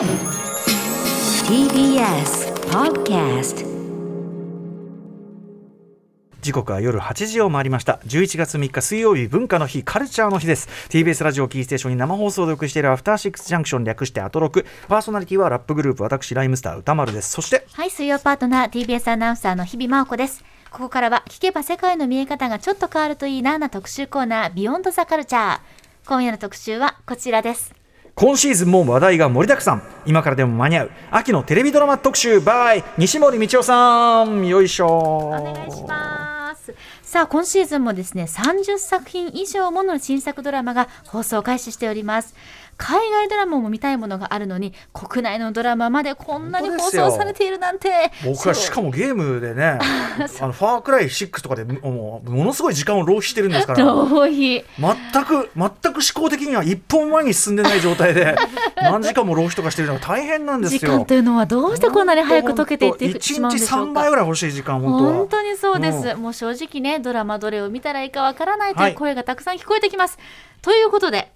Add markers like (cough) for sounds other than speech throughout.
TBS Podcast 時刻は夜8時を回りました11月3日水曜日文化の日カルチャーの日です TBS ラジオキーステーションに生放送でお送りしているアフターシックスジャンクション略してアトロクパーソナリティはラップグループ私ライムスター歌丸ですそしてはい、水曜パートナー TBS アナウンサーの日々真央子です。ここからは聞けば世界の見え方がちょっと変わるといいなな特集コーナービヨンドザカルチャー。今夜の特集はこちらです。今シーズンも話題が盛りだくさん。今からでも間に合う。秋のテレビドラマ特集。by 西森道夫さん。よいしょ。お願いします。さあ、今シーズンもですね、30作品以上もの新作ドラマが放送開始しております。海外ドラマも見たいものがあるのに、国内のドラマまでこんなに放送されているなんて。僕はしかもゲームでね (laughs) あのファークライ6とかでもうものすごい時間を浪費してるんですから。浪費。全く全く思考的には一本前に進んでない状態で (laughs) 何時間も浪費とかしてるのが大変なんですよ。時間というのはどうしてこんなに早く解けていってしまうんでしょ1う日3倍かぐらい欲しい時間本当は。本当にそうです、うもう正直ねドラマどれを見たらいいかわからないとはい。いう声がたくさん聞こえてきます、ということで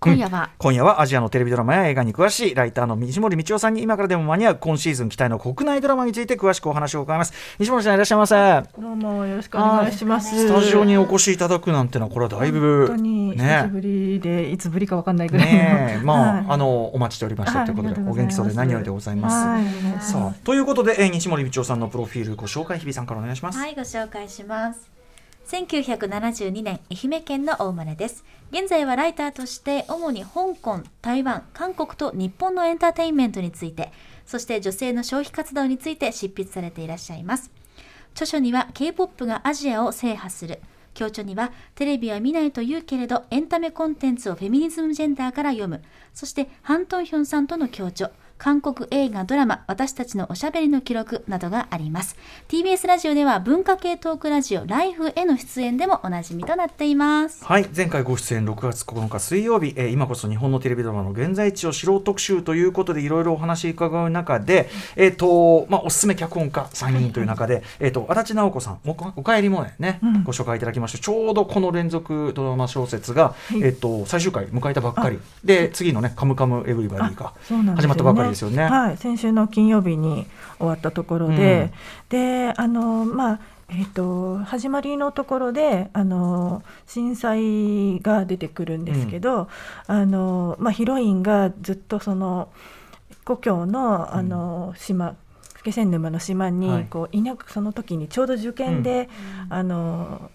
今夜は、今夜はアジアのテレビドラマや映画に詳しいライターの西森道夫さんに今からでも間に合う今シーズン期待の国内ドラマについて詳しくお話を伺います。西森さんいらっしゃいませ。どうもよろしくお願いします。スタジオにお越しいただくなんてのはこれはだいぶ本当に久しねぶりで、いつぶりかわかんないぐらいの。ねえ。(laughs) まあ、はい。あのお待ちしておりましたということで、はお元気そうで何よりでございます。はい。さあということで、えー西森道夫さんのプロフィールご紹介日比さんからお願いします。はいご紹介します1972年愛媛県のお生まれです。現在はライターとして主に香港台湾韓国と日本のエンターテインメントについてそして女性の消費活動について執筆されていらっしゃいます。著書には K-POP がアジアを制覇する。強著にはテレビは見ないと言うけれどエンタメコンテンツをフェミニズムジェンダーから読む。そしてハン・トンヒョンさんとの強著韓国映画ドラマ私たちのおしゃべりの記録などがあります。TBS ラジオでは文化系トークラジオライフへの出演でもおなじみとなっています。はい前回ご出演6月9日水曜日、えー今こそ日本のテレビドラマの現在地を知ろう特集ということでいろいろお話伺う中で、えーとまあ、おすすめ脚本家3人という中で、えー、と足立直子さんおかえりもねね、うん。ご紹介いただきましてちょうどこの連続ドラマ小説が、い。えー、と最終回迎えたばっかり。で次のね「カムカムエヴリバディ」が始まったばかりですよね。はい、先週の金曜日に終わったところで、で、あの、まあ。えっと始まりのところであの震災が出てくるんですけど、あのまあ、ヒロインがずっとその故郷のあの島気仙沼の島はい。にこういなくその時にちょうど受験で、あの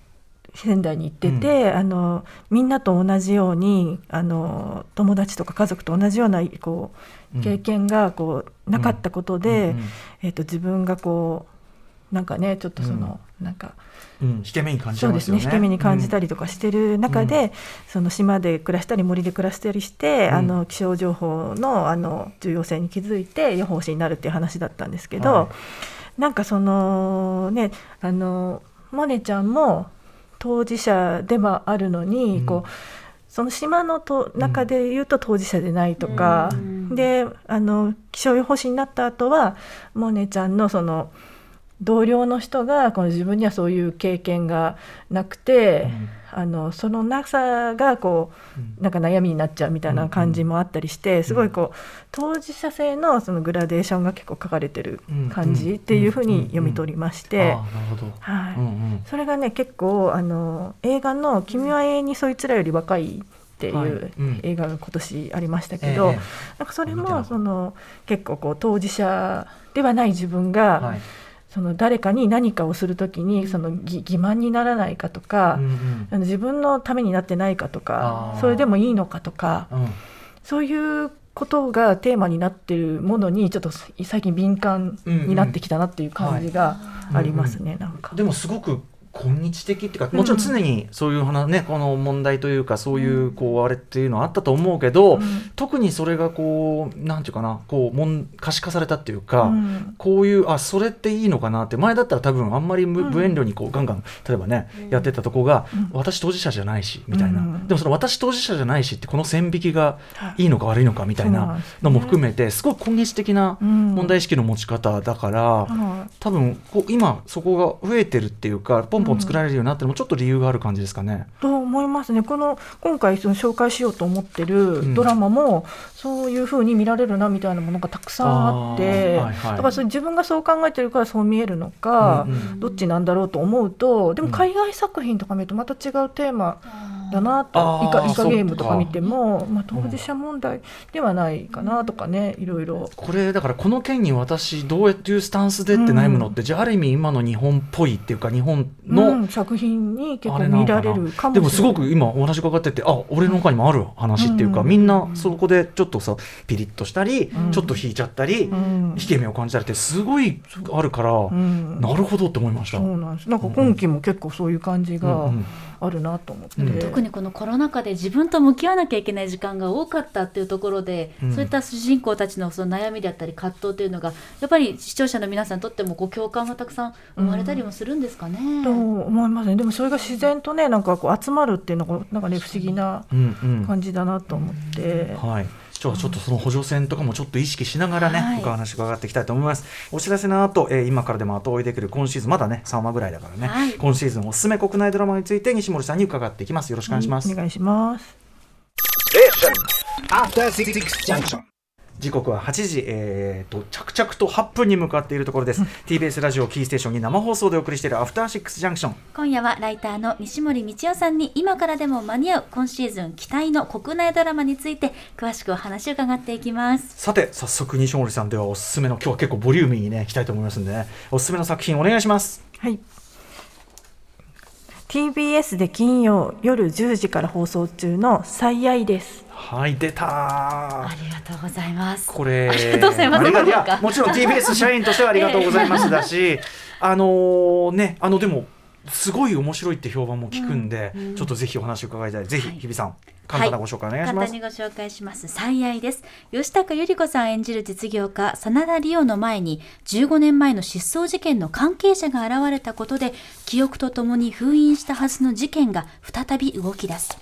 仙台に行ってて、あのみんなと同じようにあの友達とか家族と同じようなこうんう経験がこうなかったことで、うんうんえっと自分がこうなんかねちょっとその、なんかうん、引け目に感じちゃそでいうますよね。引け目に感じたり、りとかしてる中で、その島で暮らしたり森で暮らしたりして、うん。あの気象情報のあの重要性に気づいて予報士になるっていう話だったんですけど、はなんかそのねあのモネちゃんも当事者ではあるのに、うん。こうその島のと中で言うと当事者でないとか、うん。であの気象予報士になった後はモネちゃんのその同僚の人がこの自分にはそういう経験がなくて、あのそのなさがこうなんか悩みになっちゃうみたいな感じもあったりして、すごいこう当事者性のそのグラデーションが結構書かれてる感じっていうふうに読み取りまして、それがね結構あの映画の「君は永遠にそいつらより若い」ってはい。いううん。映画が今年ありましたけど、ええ。なんかそれもその結構こう当事者ではない自分が、はいその誰かに何かをするときにそのぎ欺瞞にならないかとか、うんうん。自分のためになってないかとかそれでもいいのかとかうん。そういうことがテーマになってるものにちょっと最近敏感になってきたなっていう感じがありますね、なんか。でもすごく今日的っていうかもちろん常にそういう話ねこの問題というかそういうこうあれっていうのはあったと思うけど、うん。特にそれがこうなんていうかなこうもん可視化されたっていうか、うん。こういうあそれっていいのかなって前だったら多分あんまり無,、うん。無遠慮にこうガンガン例えばね、やってたとこが、うん。私当事者じゃないしみたいな、うん。でもその私当事者じゃないしってこの線引きがはい。いいのか悪いのかみたいなのも含めてすごい今日的なうん。問題意識の持ち方だから、はい。多分こう今そこが増えてるっていうかポン本作られるようになってるのもちょっと理由がある感じですかね。と思いますね。この今回その紹介しようと思ってるドラマも、そういうふうに見られるなみたいなものがたくさんあって、はいはい。だからそれ自分がそう考えてるからそう見えるのか、うんうんどっちなんだろうと思うと、でも海外作品とか見るとまた違うテーマだなと、あーイカイカゲームとかか見ても、まあ当事者問題ではないかなとかね、いろいろ。これだからこの件に私どうやっていうスタンスでって悩むのって、じゃあある意味今の日本っぽいっていうか日本の、うん作品に結構見られるかもしれない。でもすごく今お話伺っててあ俺の他にもある話っていうか、うん。みんなそこでちょっとさピリッとしたり、うん。ちょっと引いちゃったり、うん。引け目を感じたりってすごいあるから、うん。なるほどって思いました。そうなんです。なんか今期も結構そういう感じうんがうんあるなと思って。うん特にこのコロナ禍で自分と向き合わなきゃいけない時間が多かったっていうところで、うんそういった主人公たちのその悩みであったり葛藤っていうのがやっぱり視聴者の皆さんにとってもこう共感がたくさん生まれたりもするんですかね？と思いますね。でもそれが自然とね、なんかこう集まるっていうのがなんかね不思議な感じだなと思って。はい。ちょちょっとその補助線とかもちょっと意識しながらね、はいお話伺っていきたいと思います。お知らせの後、えー今からでも後追いできる今シーズン、まだね、3話ぐらいだからね、はい今シーズンおすすめ国内ドラマについて西森さんに伺っていきます。よろしくお願いします。お願いします。時刻は8時、えー、と着々と8分に向かっているところです。TBS ラジオキーステーションに生放送でお送りしているアフターシックスジャンクション。今夜はライターの西森道夫さんに今からでも間に合う今シーズン期待の国内ドラマについて詳しくお話を伺っていきます。さて、早速西森さんではおすすめの、今日は結構ボリューミーにね、いきたいと思いますんでね、おすすめの作品お願いします。はい。TBS で金曜夜10時から放送中の最愛です。はい、出たーありがとうございます。これ、ありがとうございますもちろん TBS 社員としてはありがとうございますだし、あのーね、あのでも、すごい面白いって評判も聞くんで、ちょっとぜひお話を伺いたい。ぜひ、日比さん、簡単なご紹介お願いします。簡単にご紹介します。最愛です。吉高由里子さん演じる実業家真田梨央の前に15年前の失踪事件の関係者が現れたことで記憶とともに封印したはずの事件が再び動き出す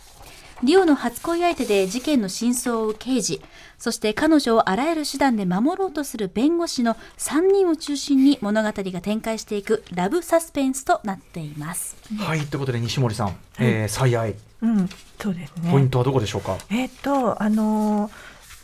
リオの初恋相手で事件の真相を追う刑事そして彼女をあらゆる手段で守ろうとする弁護士の3人を中心に物語が展開していくラブサスペンスとなっていますはい、ということで西森さん、えー最愛、うん、そうですね。ポイントはどこでしょうか？えっ、とあのー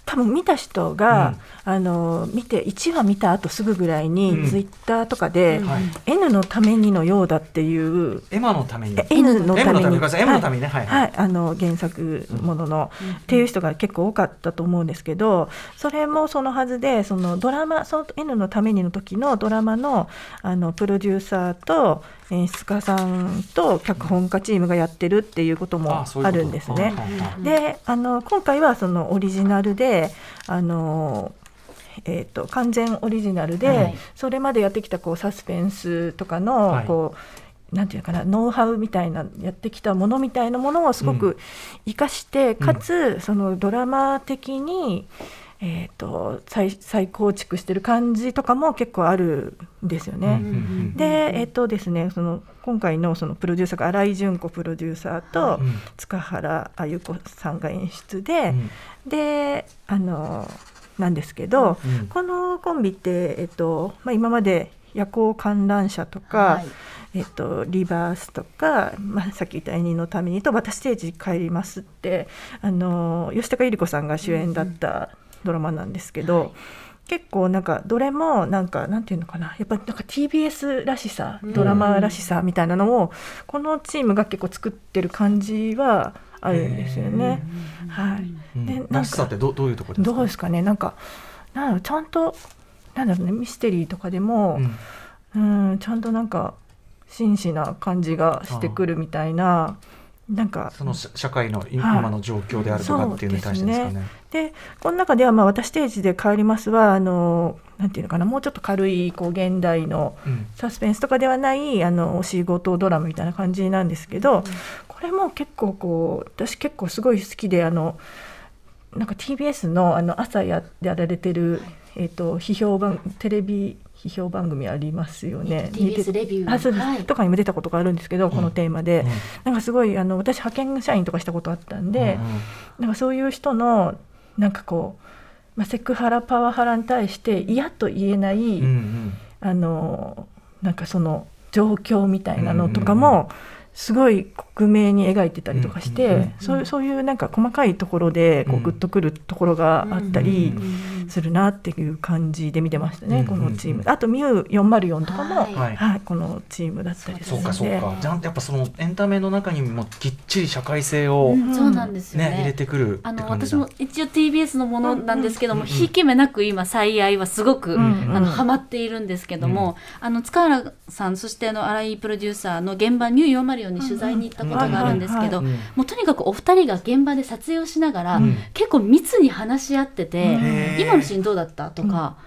多分見た人が、あのー見て1話見た後すぐぐらいに、うん。ツイッターとかで、はい。N のためにのようだっていうエマのために。え。N のためめに。M のためにね。はいはい。はい。あの原作ものの、っていう人が結構多かったと思うんですけどそれもそのはずでそのドラマその N のためにの時のドラマのあのプロデューサーと演出家さんと脚本家チームがやってるっていうこともあるんですね。はいはいはいであの今回はそのオリジナルであのえー、と完全オリジナルで、はい。それまでやってきたこうサスペンスとかの、はい。こうなんていうかなノウハウみたいなやってきたものみたいなものをすごうく生かして、かつそのドラマ的に、えー、と再再構築してる感じとかも結構あるんですよね。で、えっとですね、その今回のそのプロデューサーが新井純子プロデューサーとうん塚原あゆ子さんが演出で、うん。であのなんですけど、うんこのコンビって、えっとまあ、今まで夜行観覧車とか、はい。えっと、リバースとか、まあ、さっき言った「縁のために」と「私ステージ帰ります」ってあの吉高由里子さんが主演だったドラマなんですけど、結構なんかどれもなんかなんていうのかなやっぱなんか TBS らしさドラマらしさみたいなのをこのチームが結構作ってる感じはあるんですよね。はい、うん。でなん。らしさっかてどどういうところですか？どうですかね？なんかなんちゃんとなんだろうねミステリーとかでも、うん。うん、ちゃんとなんか真摯な感じがしてくるみたいななんかその社社会のいはい。今の状況であるとかっていうのに対してですかね。でこの中ではまあ私ステージで帰りますはあのなんていうのかなもうちょっと軽いこう現代のうん。サスペンスとかではないあのお仕事ドラマみたいな感じなんですけど、これも結構こう私結構すごい好きであのなんか TBS のあの朝ややられてる、えっ、と批評番テレビ批評番組ありますよね。TBS レビュー。あそうです、はい。とかにも出たことがあるんですけど、このテーマで、うん。なんかすごいあの私派遣社員とかしたことあったんで、うんうん。なんかそういう人のなんかこう、まあ、セクハラパワハラに対して嫌と言えない、うんうん。あのなんかその状況みたいなのとかもすごい克明に描いてたりとかして、うんうんうんそういうそういうなんか細かいところでこううん。グッとくるところがあったりうんするなっていう感じで見てましたね、うんこのチーム。あとミュー404とかも、はい。はい。はい、このチームだったりすそうかるので。そうか。じゃんやっぱそのエンタメの中にもきっちり社会性をうんそうなんですよね。ね入れてくるってあの感じだ。私も一応 TBS のものなんですけども、うんうんひいき目なく今最愛はすごく、うんあのハマっているんですけども、あの塚原さんそしてあの新井プロデューサーの現場ニュー404に取材に行ったことがあるんですけど、うん。もうとにかくお二人が現場で撮影をしながら、うん。結構密に話し合ってて、今のシーンどうだった？とか、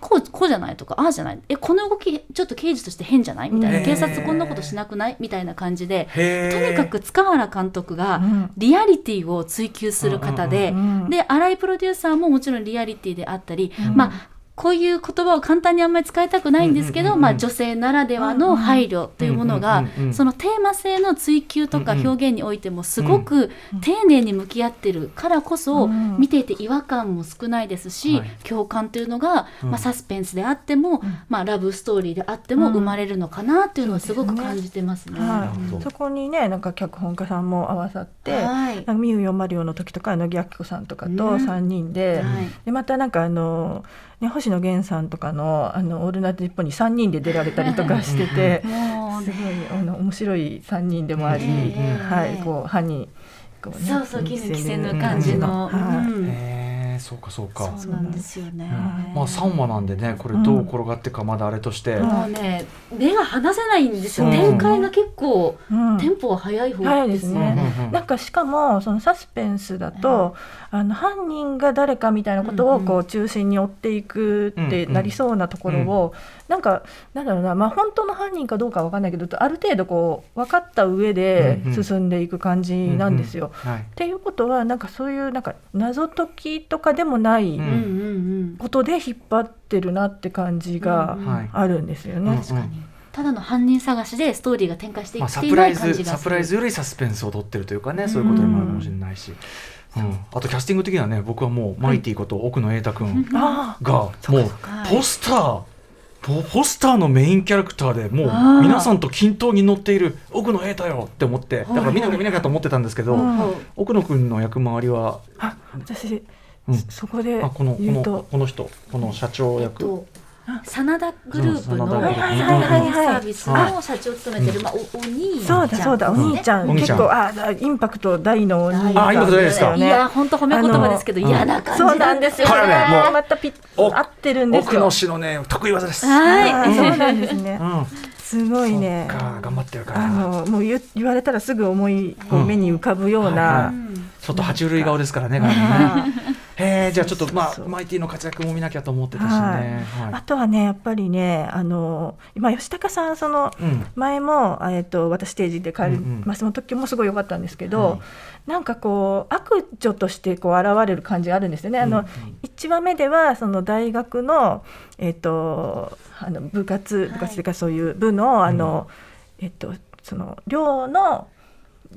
こうこうじゃない？とかああじゃない？えこの動きちょっと刑事として変じゃない？みたいな、警察こんなことしなくない？みたいな感じでとにかく塚原監督がうん。リアリティを追求する方で、うんで新井プロデューサーももちろんリアリティであったり、うん。まあこういう言葉を簡単にあんまり使いたくないんですけど、まあ、女性ならではの配慮というものが、そのテーマ性の追求とか表現においてもすごく丁寧に向き合ってるからこそ、うん。見ていて違和感も少ないですし、はい。共感というのが、うん。まあ、サスペンスであっても、まあ、ラブストーリーであってもうん。生まれるのかなっていうのはすごく感じてますね。そこにねなんか脚本家さんも合わさって、はい。なんかミュー404の時とか乃木明子さんとかとうん。3人で,、はい。でまたなんかあの、ね、星野源さんとかの「あのオールナイトニッポン」に3人で出られたりとかしてて (laughs) すごねいあの面白い3人でもあり、ええはい、こう歯にこうねそうそう絹着せぬ感感じじの。うん。へーそうかそうか。そうなんですよね。まあ3話なんでねこれどう転がってかまだあれとして、うんもうね目が離せないんですよ。そう展開が結構、うんテンポは速い方早いですすねね。うんうんなんかしかもそのサスペンスだと、あの犯人が誰かみたいなことをこう中心に追っていくってなりそうなところを、なんかなんだろうな、まあ、本当の犯人かどうかは分かんないけどある程度こう分かった上でうんうん進んでいく感じなんですよ。はい。っていうことはなんかそういうなんか謎解きとかでもない。ことで引っ張ってるなって感じが。あるんですよね。うん確かに。ただの犯人探しでストーリーが展開していまあ、っていサプライない感じがする。ズサプライズよりサスペンスを取ってるというかねそういうことにもあるかもしれないし、うん。あとキャスティング的にはね僕はもうマイティこと奥野瑛太君あがもうはいポスターポポスターのメインキャラクターでもう皆さんと均等に乗っている奥野瑛太よって思ってだから見なきゃ見なきゃと思ってたんですけど、奥野君の役回りはあ私、うんそこであこのこの言うと。この人この社長役、と真田グループのはいはいはいはいービスの社長を務めてる、まあ、おお兄ちゃん。そうだそうだお兄ちゃん、結構あだインパクト大のお兄さんあインパクト大ですか？いや本当褒め言葉ですけど嫌な感じそうなんですよね。もう。またピッお合ってるんですよ。奥野氏のね得意技です。はい。はいそうなんですね。うん、すごいね。頑張ってるから。あのもう言言われたらすぐ思いこう目に浮かぶようはな、ちょっと爬虫類顔ですからね。へえ、じゃあちょっとまあそうマイティの活躍も見なきゃと思ってたしはい。ね。あはとはねやっぱりねあの今吉高さんそのい。うん。前も、えっと私ステージで帰りうんうん。ますの時もすごい良かったんですけど、はいなんかこう悪女としてこう現れる感じがあるんですよね。あの、うん。1話目ではその大学の,、えっとあの部活部活というかそういう部のあの、えっとその寮の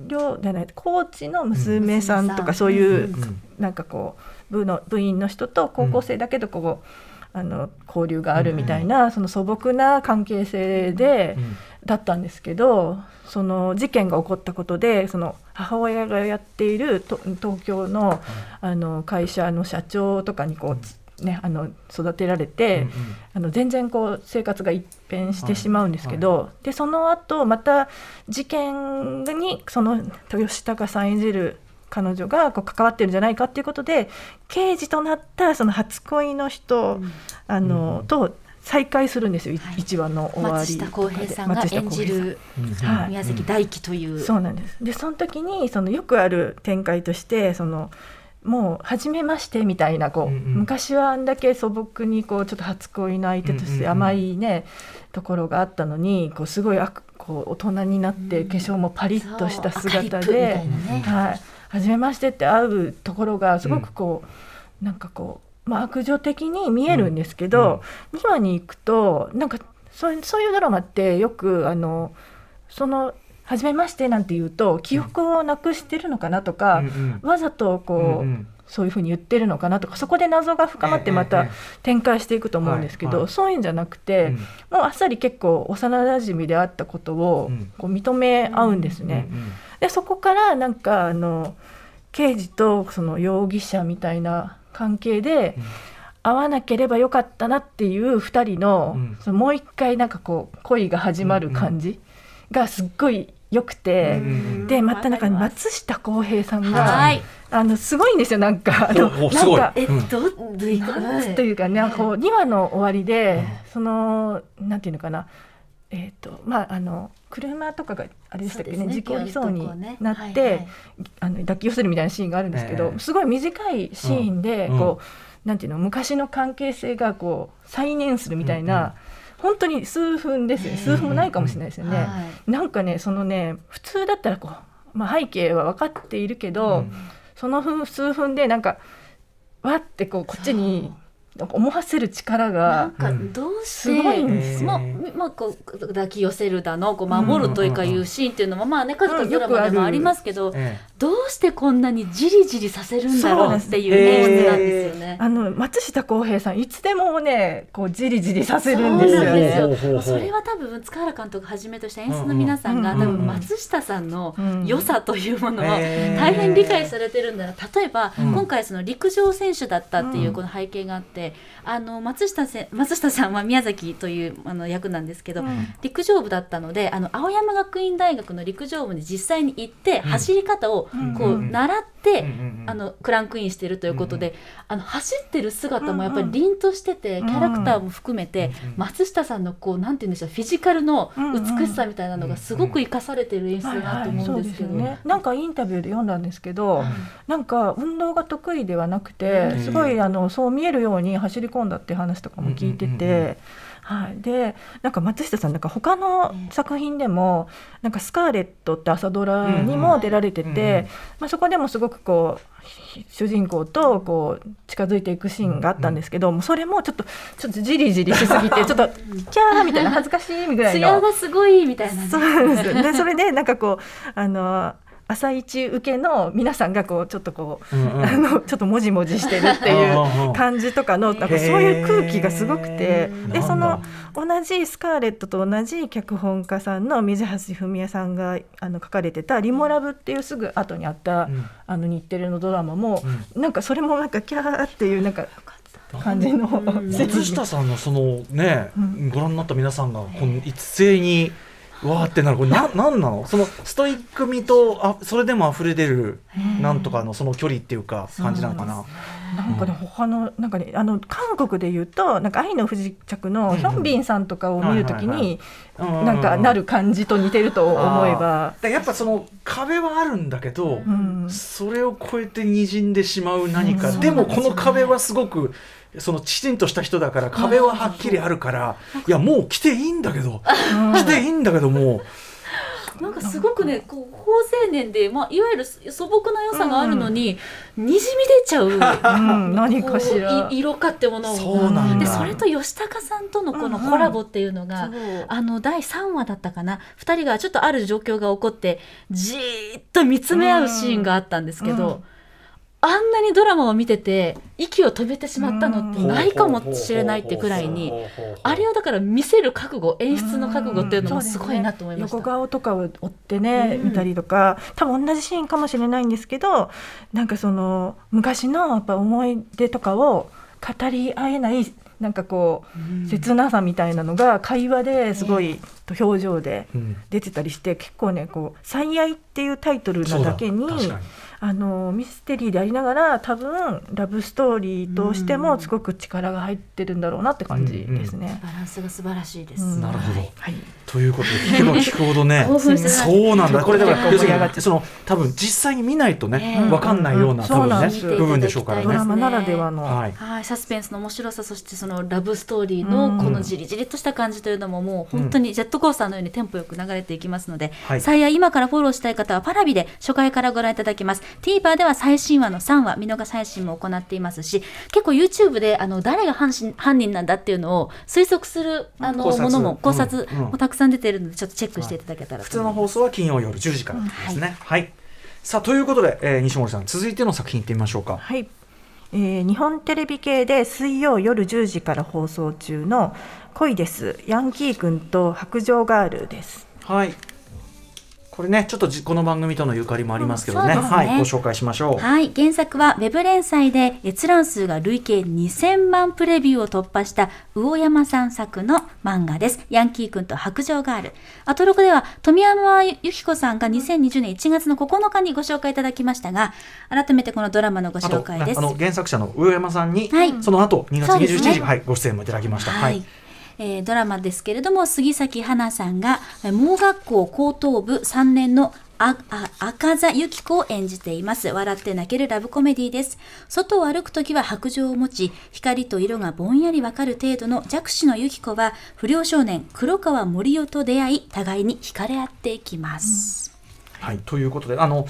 寮じゃないコーチの娘さんとかうん。そういう、うん。なんかこう部の部員の人と高校生だけどこう、あの交流があるみたいな、その素朴な関係性で。うんだったんですけどその事件が起こったことでその母親がやっていると東京のあの会社の社長とかにこうつ、ね、あの育てられて、うんあの全然こう生活が一変してしまうんですけど、でその後また事件にその吉高さん演じる彼女がこう関わってるんじゃないかっていうことで刑事となったその初恋の人、あの、うんと再会するんですよ、いはい。一話の終わり松下洸平さんが演じる宮崎大輝という、そうなんです。でその時にそのよくある展開としてそのもう初めましてみたいなこう、うんうん。昔はあんだけ素朴にこうちょっと初恋の相手としうんうんうんて甘いね、ところがあったのにこうすごいあこう大人になってうん。化粧もパリッとした姿ではい、初めましてって会うところがすごくこう、なんかこう、まあ、悪女的に見えるんですけど、2話に行くとなんかそういうそういうドラマってよくあのその「初めまして」なんて言うと記憶をなくしてるのかなとか、うんうん。わざとこう、うんうんそういうふうに言ってるのかなとかそこで謎が深まってまたええええ展開していくと思うんですけど、はいはい。そういうんじゃなくて、うん。もうあっさり結構幼なじみであったことをうん。こう認め合うんですね。うんうんでそこからなんかあの刑事とその容疑者みたいな関係でうん。会わなければよかったなっていう2人の,、うん。そのもう一回なんかこう恋が始まる感じがすっごい良くて、うん。でまたなんか松下洸平さんが、はい。あのすごいんですよなんか。あのなんかえうん。どどういうこと？なんつというかね、はいこう2話の終わりで、そのなんていうのかな。えーとまあ、あの車とかがあれでしたっけね事故りそうになって、はいはい。あの抱き寄せるみたいなシーンがあるんですけど、ええ。すごい短いシーンで、うん。こうなんていうの昔の関係性がこう再燃するみたいな、うんうん本当に数分ですよね。ええ数分もないかもしれないですよね。はい。なんかねそのね普通だったらこう、まあ、背景は分かっているけど、うん。その分数分でなんかわってこうこっちに思わせる力ながんかうん。どうして、すごいんですよまあまあこう抱き寄せるだのこう守るというかいうシーンっていうのもまあね数々うん。ドラマでもありますけど、えどうしてこんなにじりじりさせるんだろうっていうそうなんですよね。あの松下洸平さんいつでもねこうじりじりさせるんですよね。よほうほう。ほうそれは多分塚原監督はじめとした演出の皆さんが、うんうん多分松下さんのうん良さというものを大変理解されてるんだな例えば、うん。今回その陸上選手だったっていううんこの背景があって、あの松下せ松下さんは宮崎というあの役なんですけど、うん。陸上部だったのであの青山学院大学の陸上部に実際に行って、走り方をこううん。習って、あのクランクインしてるということで、あの走ってる姿もやっぱり凛としてて、キャラクターも含めて、松下さんのこうなんて言うんでしょうフィジカルの美しさみたいなのがすごく生かされてる演出だなと思うんですけど、ね。なんかインタビューで読んだんですけど、なんか運動が得意ではなくて、うん。すごいあのそう見えるように走り込んだっていう話とかも聞いてて。はい、でなんか松下さんなんか他の作品でも「なんかスカーレット」って朝ドラにも出られてて、うんうん。まあ、そこでもすごくこうひ主人公とこう近づいていくシーンがあったんですけど、もうそれもちょっとちょっとじりじりしすぎて (laughs) ちょっとキャーみたいな恥ずかしいみたいな艶がすごいみたいなね。そうなんですよ。でそれでなんかこうあの朝一受けの皆さんがこうちょっとこう、うんうん。あのちょっともじもじしてるっていう感じとかのなんかそういう空気がすごくてでそのだ同じスカーレットと同じ脚本家さんの水橋文江さんがあの書かれてた「リモラブ」っていうすぐ後にあった、うん。あの日テレのドラマも、なんかそれもなんかキャーっていうなんか感じのうん。松下さん。のそのね、うん。ご覧になった皆さん。がこの一斉にわーってなる。これななんなの？そのストイック味とあそれでも溢れ出るなんとかのその距離っていうか感じなのかな？なんかね他のなんかねあの韓国で言うとなんか愛の不時着のヒョンビンさんとかを見るときにうん。なんかなる感じと似てると思えば。でやっぱその壁はあるんだけど、うん。それを超えて滲んでしまう何か、うんでもこの壁はすごくそのきちんとした人だから壁ははっきりあるから、いやもう来ていいんだけど、来ていいんだけどもなんかすごくねこう高青年で、まあ、いわゆる素朴な良さがあるのに、にじみ出ちゃう。うん何かしら。色かってものをでそれと吉高さんとのこのコラボっていうのが、あの第3話だったかな。2人がちょっとある状況が起こってじーっと見つめ合うシーンがあったんですけど、うんあんなにドラマを見てて息を止めてしまったのってないかもしれないってくらいに。あれをだから見せる覚悟演出の覚悟っていうのもすごいなと思いました。横顔とかを追ってね、うん。見たりとか多分同じシーンかもしれないんですけどなんかその昔のやっぱ思い出とかを語り合えないなんかこう、切なさみたいなのが会話ですごい表情でうん。出てたりして結構ねこう「最愛」っていうタイトルなだけにあのミステリーでありながら多分ラブストーリーとしてもすごく力が入ってるんだろうなって感じですね。バランスが素晴らしいです。うん。なるほど。はい。はいということで聞けば聞くほどね。(laughs) そうなんだ。これだから要する盛り上がってにその多分実際に見ないとねええ。わかんないようなうん多分ねそうなんです。部分でしょうからドねラマならではの、はい。はい、サスペンスの面白さそしてそのラブストーリーのこのじりじりとした感じというのももう本当にジェットコースターのようにテンポよく流れていきますので、はい。最愛今からフォローしたい方はパラビで初回からご覧いただけます TVer では最新話の3話見逃し配信も行っていますし結構 YouTube であの誰が犯人犯人なんだっていうのを推測するあのものも考うん。察うん。もたくさん出ているのでちょっとチェックしていただけたら普。通の放送は金曜夜10時からですね。はい。さあということで、えー西森さん続いての作品いってみましょうか。はい。えー日本テレビ系で水曜夜10時から放送中の恋です。ヤンキー君と白状ガールです。はいこれねちょっとじこの番組とのゆかりもありますけどね,、ねはいご紹介しましょうはい、原作はウェブ連載で閲覧数が累計2000万プレビューを突破した魚山さん作の漫画です。ヤンキー君と白状ガール。アトロクでは富山由紀子さんが2020年1月の9日にご紹介いただきましたが、改めてこのドラマのご紹介ですあ。の原作者の上山さんに、はいその後2月27日、ねはい、ご出演もいただきました。はい。えードラマですけれども杉咲花さんが盲学校高等部3年のああ赤座由紀子を演じています。笑って泣けるラブコメディです。外を歩くときは白状を持ち光と色がぼんやりわかる程度の弱視の由紀子は不良少年黒川森生と出会い互いに惹かれ合っていきます、はい、ということであの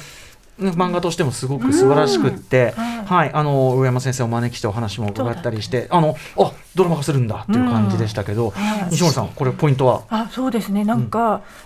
漫画としてもすごく素晴らしくって、はい、あの上山先生をお招きしてお話も伺ったりして、あのあドラマ化するんだっていう感じでしたけど、はい。西森さんこれポイントは？あそうですね。なんか、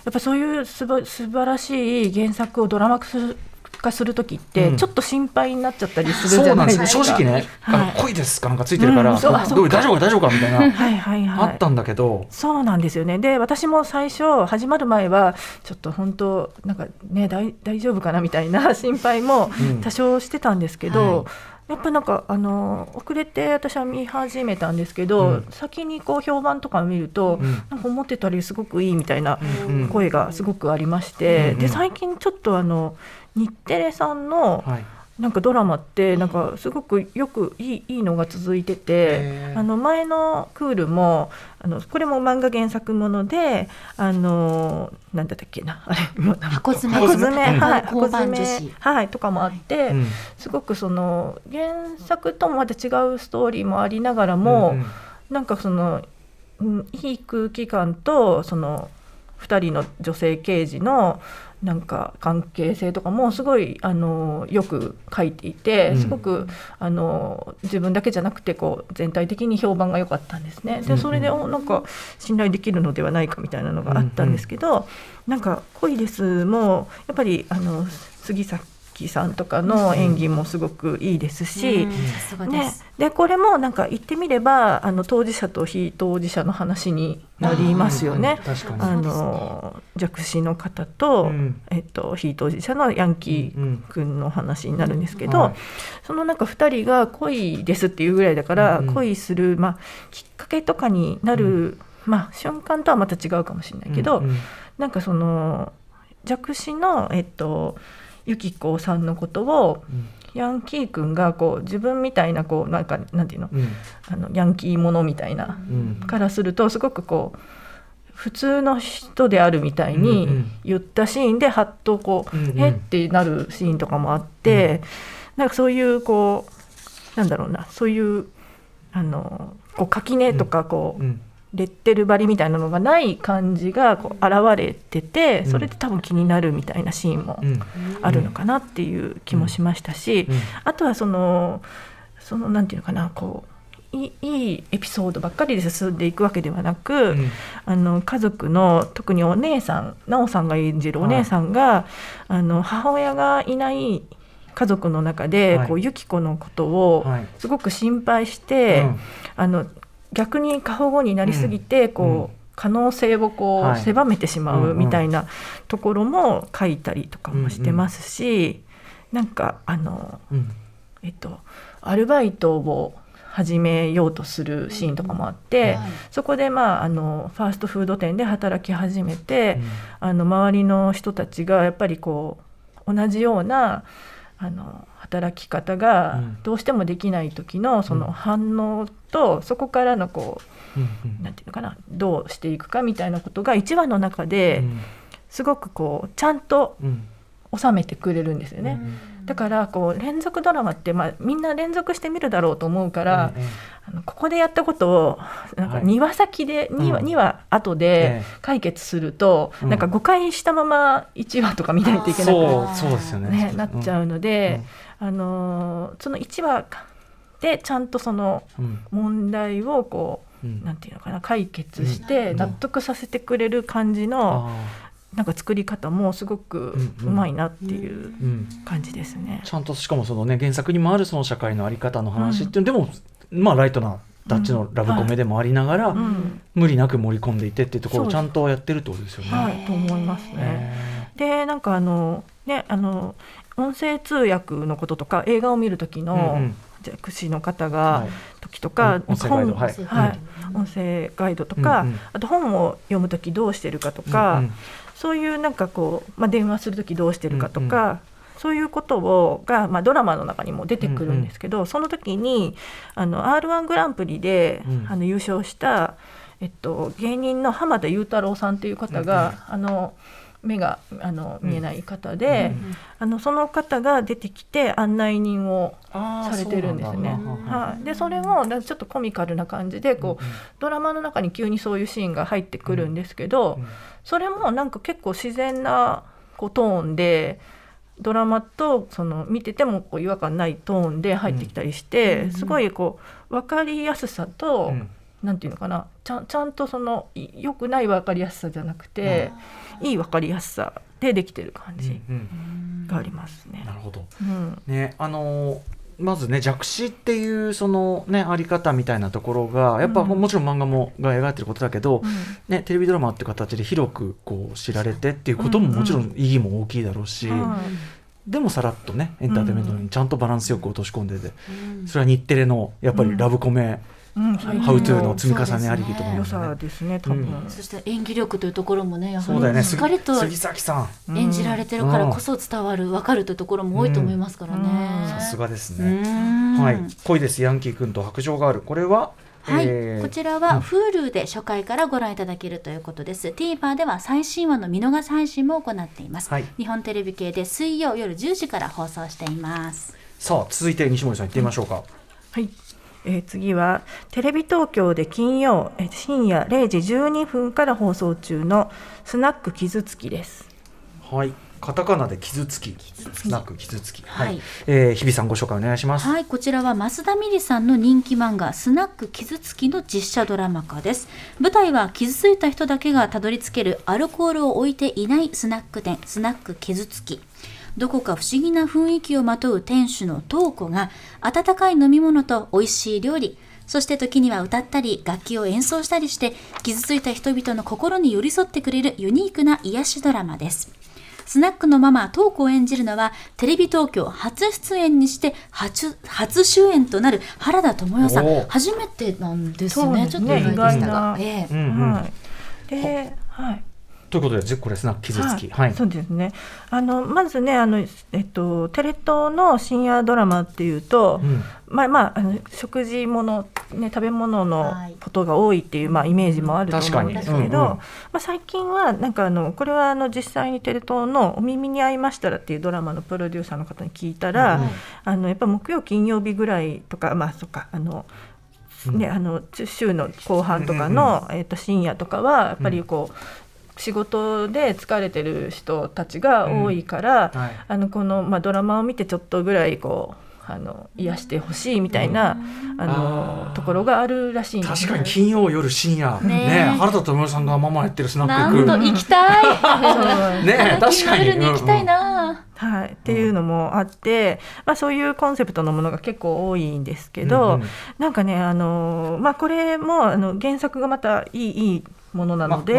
やっぱそういうすば素晴らしい原作をドラマ化する化する時って、ちょっと心配になっちゃったりするじゃなんですよないですか。正直ね、はいの恋ですかなんかついてるから、うんかどう大丈夫か大丈夫かみたいな、はいはいはい。あったんだけど、そうなんですよね。で、私も最初始まる前はちょっと本当なんかね大大丈夫かなみたいな心配も多少してたんですけど。はやっぱなんかあの遅れて私は見始めたんですけど、うん先にこう評判とかを見ると、うんなんか思ってたよりすごくいいみたいな声がすごくありまして、うんで最近ちょっとあの日テレさんのはい、なんかドラマってなんかすごくよくいいいいのが続いててあの前のクールもあのこれも漫画原作ものであのなんだったっけなあれもう箱詰め。箱詰めうんはい交箱詰め番女子。はいとかもあって、うん。すごくその原作ともまた違うストーリーもありながらも、うんうん。なんかその、うん、いい空気感とその2人の女性刑事のなんか関係性とかもすごいあのよく書いていてうん。すごくあの自分だけじゃなくてこう全体的に評判が良かったんですね。でそれでおなんか信頼できるのではないかみたいなのがあったんですけど、なんか「恋です」もやっぱりあの杉咲さんとかの演技もすごくいいですし。うん。さすがでね。す、、でこれもなんか言ってみればあの当事者と非当事者の話になりますよね。確かに。あの弱視の方と,、うん。えっと非当事者のヤンキー君の話になるんですけど、はい。そのなんか2人が恋ですっていうぐらいだから、うん恋する、まあ、きっかけとかになる、まあ、瞬間とはまた違うかもしれないけど、うんうん。なんかその弱視の、えっと、ゆきこさんのことをうん。ヤンキー君がこう自分みたいなこうなんかなんていうの？うん。あのヤンキーものみたいなうん。からするとすごくこう普通の人であるみたいうんうにん。言ったシーンでハッとこう、うんうん。えってなるシーンとかもあって、なんかそういうこうなんだろうなそういうあのこう垣根とかこう、うんレッテル張りみたいなのがない感じがこう現れててうん。それで多分気になるみたいなシーンもうん。あるのかなっていう気もしましたし、うん。あとはそのそのなんていうのかなこういいいいエピソードばっかりで進んでいくわけではなく、うん。あの家族の特にお姉さん奈緒さんが演じるお姉さんが、あの母親がいない家族の中で、はい。こう由紀子のことをはい。すごく心配して、うん。あの逆に過保護になりすぎて、こう、うん。可能性をこう、はい。狭めてしまうみたいなところも書いたりとかもしてますし、なんかあのうん。えっとアルバイトを始めようとするシーンとかもあって、はい。そこでまああのファーストフード店で働き始めて、あの周りの人たちがやっぱりこう同じようなあの働き方がうん。どうしてもできない時のそうん。の反応とそこからのこうんうなんていうのかなどうしていくかみたいなことが1話の中ですごくこうちゃんとうん。収めてくれるんですよね。だからこう連続ドラマって、まあ、みんな連続して見るだろうと思うから、えあのここでやったことをなんかはい。2話先で、2, 話うん。2話後でえ解決すると、うん。なんか誤解したまま1話とか見ないといけなくそうそうですよね。ね、なっちゃうので、あのーその1話でちゃんとそのうん。問題をこうん。うなんていうのかな解決してうん。納得させてくれる感じの、あなんか作り方もすごくうまいなっていううん。感じですね。ちゃんとしかもそのね原作にもあるその社会のあり方の話っていうのでも、まあライトなタッチのラブコメでもありながら、うん。無理なく盛り込んでいてっていうところをちゃんとやってるってことですよね。はい、と思いますね。へでなんかあのねあの音声通訳のこととか映画を見る時ーのうんうん。弱視の方はがい。時とか、音声ガイド。本はい。はい。音声ガイドとか、うんうん。あと本を読む時どうしてるかとか、うんうんそういうなんかこう、まあ、電話する時どうしてるかとか、そういうことをが、まあ、ドラマの中にも出てくるんですけど、その時にあの r 1グランプリで、うん。あの優勝した、えっと、芸人の浜田雄太郎さんという方が、あの目があの見えない方で、あのその方が出てきて案内人をされてるんですね。はい、でそれもちょっとコミカルな感じでこう、ドラマの中に急にそういうシーンが入ってくるんですけど、うんそれもなんか結構自然なこうトーンでドラマとその見ててもこう違和感ないトーンで入ってきたりして、すごいこう分かりやすさと、うんなんていうのかなちゃんちゃんとそのい良くない分かりやすさじゃなくて、いい分かりやすさでできてる感じうんがありますね。なるほど。うん。ねあのーまずね弱視っていうそのねあり方みたいなところがやっぱ、うん。もちろん漫画もが描いてることだけど、うん。ね、テレビドラマっていう形で広くこう知られてっていうことももちろん意義も大きいだろうし、はい。でもさらっとねエンターテインメントにちゃんとバランスよく落とし込んでて、それは日テレのやっぱりラブコメ、ハウトゥー近の積み重ねありきと思う良んだよねさですね多分、うん。そして演技力というところもねやはそうだよね。りしっかりと杉崎さん。演じられてるからこそ伝わる分かるというところも多いと思いますからね。うん。さすがですうね、ん。はい。恋ですヤンキー君と白状がある。これは、はい、えーこちらは Hulu で初回からご覧いただけるということです。TVer では最新話の見逃し配信も行っています。はい。日本テレビ系で水曜夜10時から放送しています。さあ続いて西森さん行ってみましょうか、はい、えー次はテレビ東京で金曜えー深夜0時12分から放送中のスナック傷つきです。はい。カタカナで傷つき。なく傷つき。はい、はい。えー日比さんご紹介お願いします、はい、こちらは増田美里さんの人気漫画スナック傷つきの実写ドラマ化です。舞台は傷ついた人だけがたどり着けるアルコールを置いていないスナック店、スナック傷つき。どこか不思議な雰囲気をまとう店主の東子が温かい飲み物と美味しい料理、そして時には歌ったり楽器を演奏したりして傷ついた人々の心に寄り添ってくれるユニークな癒しドラマです。スナックのママ、トークを演じるのは、テレビ東京初出演にして初、初主演となる原田知世さん。初めてなんですね。すちょっと意ね外でしたが。ええうんうんはい。で、はい。ということでぜこれスナック傷つき。ははい。い、そうですね。あのまずねあのえっとテレ東の深夜ドラマっていうと、うん。まあまああの食事ものね食べ物のはい。ことが多いっていうまあイメージもあると思うんですけど、うんうん。まあ最近はなんかあのこれはあの実際にテレ東のお耳に合いましたらっていうドラマのプロデューサーの方に聞いたら、うんあのやっぱ木曜金曜日ぐらいとかまあそっかあの。ね、あの週の後半とかの、えっと深夜とかはやっぱりこう、仕事で疲れてる人たちが多いから、はい。あのこの、まあ、ドラマを見てちょっとぐらいこうあの癒してほしいみたいな、あのあー。ところがあるらしいんです。確かに金曜夜深夜。ねねえ原田知世さんがママやってるスナッなク。行くんと行きたい。ねえ確かに。夜に行きたいな。はい、っていうのもあって、まあ、そういうコンセプトのものが結構多いんですけど、うんうん。なんかねあの、まあ、これもあの原作がまたいいいいものなまので。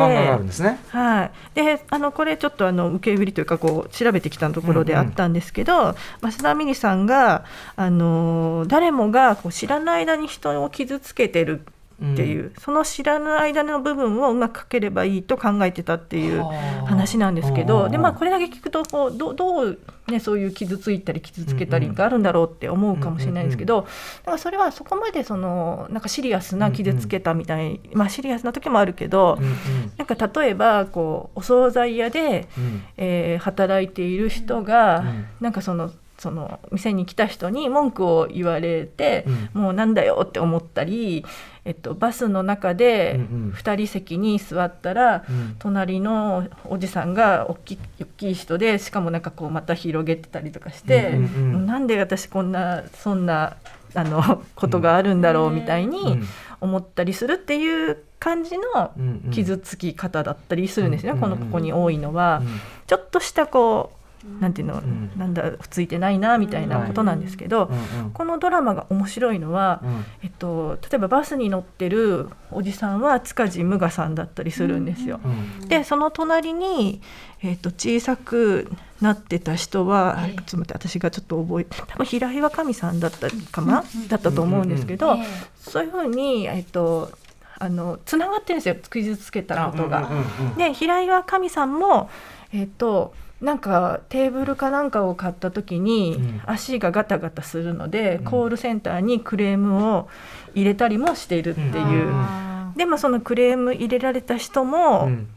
はい、であのこれちょっとあの受け売りというかこう調べてきたところであったんですけど、増田美里さんがあの誰もがこう知らない間に人を傷つけてるっていう、その知らない間の部分をうまく書ければいいと考えてたっていう話なんですけどで、まあ、これだけ聞くとこうどどう、ね、そういう傷ついたり傷つけたりがあるんだろうって思うかもしれないですけど、だからそれはそこまでそのなんかシリアスな傷つけたみたい、まあ、シリアスな時もあるけど、うんうん。なんか例えばこうお惣菜屋で、うん。えー働いている人が、うん。なんかそのその店に来た人に文句を言われて、うもうなんだよって思ったり、えっと、バスの中でうんうん。2人席に座ったら、うん。隣のおじさんが大きい大きい人でしかもなんかこうまた広げてたりとかして、うんうんうん。なんで私こんなそんなあの (laughs) ことがあるんだろうみたいにうん。思ったりするっていう感じのうんうん。傷つき方だったりするんですね、うん。このここに多いのは、うん。ちょっとしたこうなんていうの、ん。なんだついてないなみたいなことなんですけど、うんうん。このドラマが面白いのは、うん。えっと、例えばバスに乗ってるおじさんは塚地無我さんだったりするんですよ。うん。でその隣に、えっと、小さくなってた人は、ちょっと待って私がちょっと覚え多分平岩神さんだったかな、だったと思うんですけど、えそういうふうに、えっと、あのつながってるんですよ傷つけたことが。うんうんうんで平岩神さんもえっ、となんかテーブルかなんかを買った時に、うん。足がガタガタするので、うん。コールセンターにクレームを入れたりもしているっていう、うん。あでもそのクレーム入れられた人も、うん。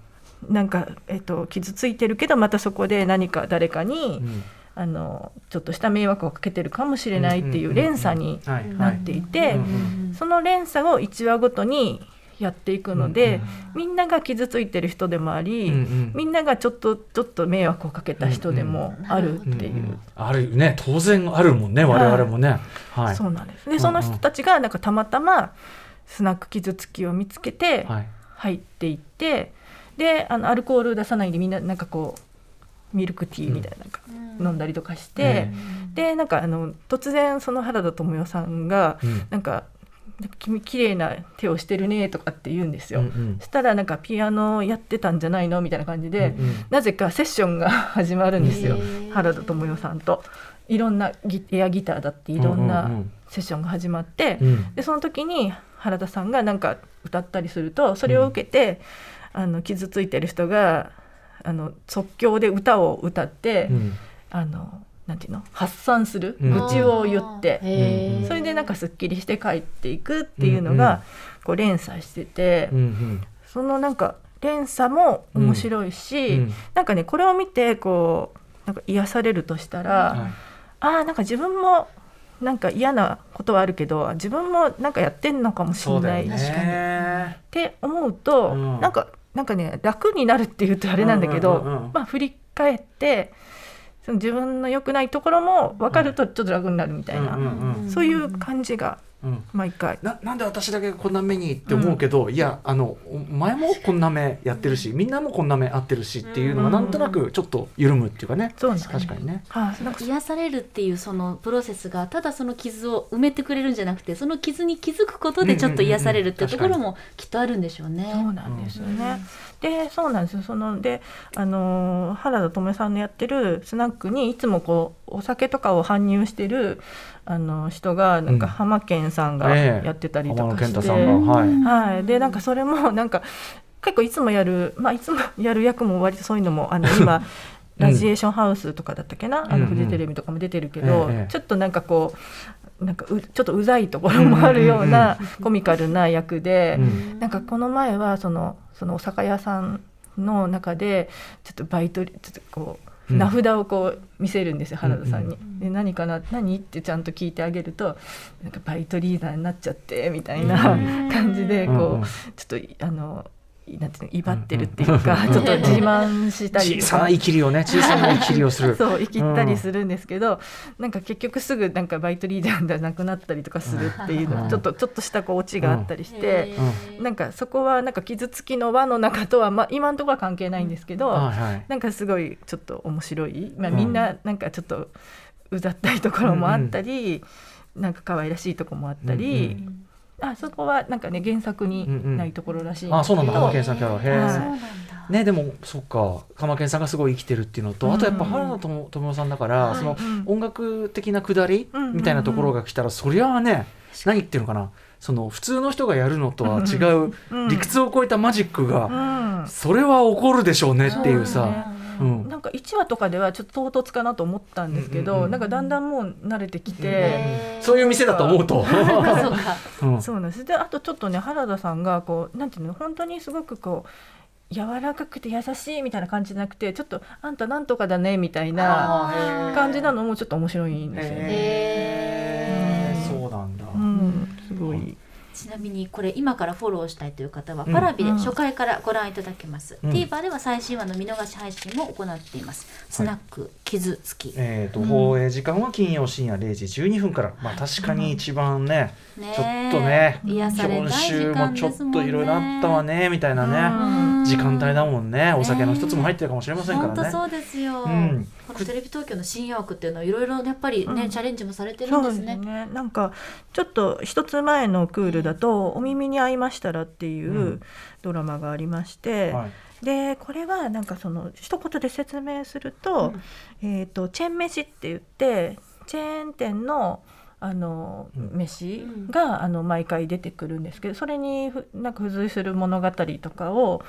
なんか、えっと傷ついてるけどまたそこで何か誰かに、うん。あのちょっとした迷惑をかけてるかもしれないっていう連鎖にはいなっていて、その連鎖を1話ごとにやっていくので、みんなが傷ついてる人でもあり、うんうん。みんながちょっとちょっと迷惑をかけた人でもあるっていう。んん。あるね。当然あるもんね我々もね。はい。そうなんです。うんうん。でその人たちがなんかたまたまスナック傷つきを見つけてはい。入っていって、であのアルコール出さないでみんななんかこうミルクティーみたいななん。か飲んだりとかして、えでなんかあの突然その原田知世さんがうん。なんか「なんか君綺麗な手をしてるね」とかって言うんですよ。うんうん。そしたらなんかピアノやってたんじゃないのみたいな感じで、うんうん。なぜかセッションが始まるんですよ。原田知世さんと。いろんなギエアギターだっていろんうんうんうなん。セッションが始まって、うん。でその時に原田さんがなんか歌ったりするとそれを受けて、あの傷ついてる人があの即興で歌を歌って、うん。あのなんていうの？発散する、うん。愚痴を言って、へー。それでなんかすっきりして帰っていくっていうのが、こう連鎖してて、うんうん。そのなんか連鎖も面白いし、うん。なんかねこれを見てこうなんか癒されるとしたら、はい。ああなんか自分もなんか嫌なことはあるけど自分もなんかやってんのかもしれない、そうだよ確かにっねて思うと、うん。なんかなんかね楽になるっていうとあれなんだけど、うんうんうん。まあ振り返ってその自分の良くないところも分かるとちょっと楽になるみたいな、そういう感じがうん毎回。ななんで私だけこんな目にって思うけど、いやあのお前もこんな目やってるしみんなもこんな目合ってるしっていうのがなんとなくちょっと緩むっていうかね、そうなんです確かにね。はい、なんか癒されるっていうそのプロセスがただその傷を埋めてくれるんじゃなくてその傷に気づくことでちょっと癒されるっていうところもきっとあるんでしょうね。そうなんですよね。でそうなんですよ。そので、あのー原田知世さんのやってるスナックにいつもこうお酒とかを搬入してる、あの人がなんかうん。浜健さんがええ。やってたりとかして、太さんが、はい。はい、でなんかそれもなんか結構いつもやる、まあ、いつもやる役も割とそういうのもあの今ラジエーションハウスとかだったっけな、あうんうん。のフジテレビとかも出てるけど、ええ。ちょっとなんかこうなんかうちょっとうざいところもあるようなコミカルな役で、うん。なんかこの前はそのそのお酒屋さんの中でちょっとバイトちょっとこううん名札をこう見せるんですよ、原田さんに。ん。で何かな何ってちゃんと聞いてあげるとなんかバイトリーダーになっちゃってみたいなうん。感じでこう、うんうん。ちょっとあのなんていうの威張ってるっていうか、うんうんちょっと自慢したり小さな。生きりをね。小さな生きりをする。(laughs) そう生きったりするんですけど、なんか結局すぐなんかバイトリーダーじゃなくなったりとかするっていうの、うん。ちょっとちょっとしたこうオチがあったりして、へーなんかそこはなんか傷つきの輪の中とは、まあ、今のところは関係ないんですけど、はいはい。なんかすごいちょっと面白い、まあ、うん。みんななんかちょっとうざったいところもあったり、なんか可愛らしいところもあったり、うんあそこはなんかね原作にないところらしいんあそうなんだ。浜健さんキャラ。ねでもそっか。鎌健さんがすごい生きてるっていうのと、あとやっぱ原田知世さんだから、そのうん。音楽的なくだりうんみたいなところが来たら、そりゃあね何言ってるのかな。その普通の人がやるのとは違ううん理屈を超えたマジックが、うん。それは起こるでしょうねっていうさ、うんなんか1話とかではちょっと唐突かなと思ったんですけど、うんうんうんなんかだんだんもう慣れてきて、そういう店だと思うと。そうか。うんそうなんですであとちょっとね原田さんがこうなんていうの本当にすごくこう柔らかくて優しいみたいな感じじゃなくてちょっとあんたなんとかだねみたいな感じなのもちょっと面白いんですよね。そうなんだ。うん、すごい。ちなみにこれ今からフォローしたいという方はうん。パラビで初回からご覧いただけます、うん。TVer では最新話の見逃し配信も行っています。スナック傷つき、えー、と放映時間は金曜深夜0時12分から、まあ、確かに一番ね、ねちょっとね今週もちょっといろいろあったわねみたいなね、うん。時間帯だもんね。お酒の一つも入ってるかもしれませんからね。本当そうですよ、うんこのテレビ東京の深夜枠っていうのはいろいろやっぱりね、うん。チャレンジもされてるそうですすんでねね。なんかちょっと一つ前のクールだと「お耳に合いましたら」っていううん。ドラマがありまして、はい。でこれはなんかその一言で説明すると,、えー、とチェーン飯って言ってチェーン店のあのうん。飯が、あの毎回出てくるんですけどそれにふなんか付随する物語とかを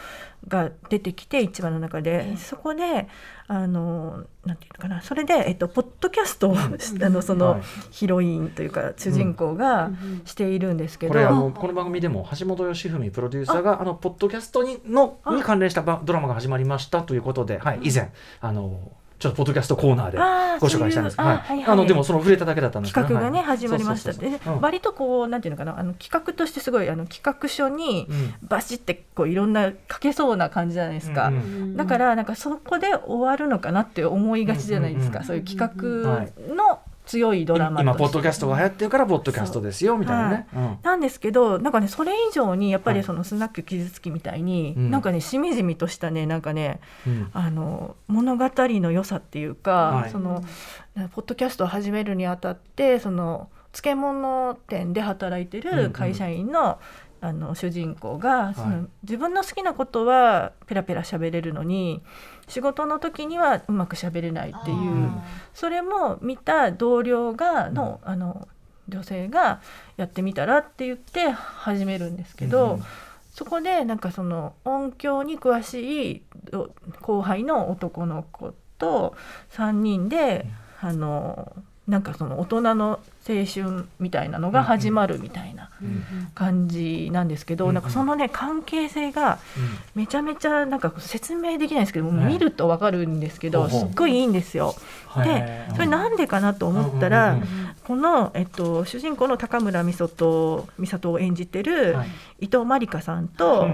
が出てきて一話の中で、ええ。そこであのなんていうのかな。それで、えっと、ポッドキャストを、あのその、はい。ヒロインというか主人公がしているんですけど、これあのこの番組でも橋本義文プロデューサーがあ。のポッドキャストにのに関連したばドラマが始まりましたということで、はい、以前あのちょっとポッドキャストコーナーでご紹介したんです。はい。はいあのでもその触れただけだったんです企画がね、はい。始まりました。で割とこうなんていうのかなあの企画としてすごいあの企画書にうん。バシってこういろんな書けそうな感じじゃないですか、だからなんかそこで終わるのかなって思いがちじゃないですか、うん。そういう企画の強いドラマ今ポッドキャストが流行ってるからポッドキャストですよみたいなね。うん。なんですけどなんかねそれ以上にやっぱはいりそのスナック傷つきみたいに、うん。なんかねしみじみとしたねなんかねうん。あの物語の良さっていうか、はい。そのポッドキャストを始めるにあたってその漬物店で働いてうんうん。る会社員の,、あの主人公が、その自分の好きなことはペラペラ喋れるのに仕事の時にはうまく喋れないっていう。それも見た同僚がの,、あの女性がやってみたらって言って始めるんですけど。うん。そこでなんかその音響に詳しいど後輩の男の子と3人で、あのなんかその大人の青春みたいなのが始まるみたいなうん感じなんですけど、うんなんかそのね関係性がめちゃめちゃなんか説明できないんですけど、はい。見るとわかるんですけど、すっごいいいんですよ。はい。でそれなんでかなと思ったら、この、えっと、主人公の高村美里美里を演じてるはい。伊藤まりかさんと、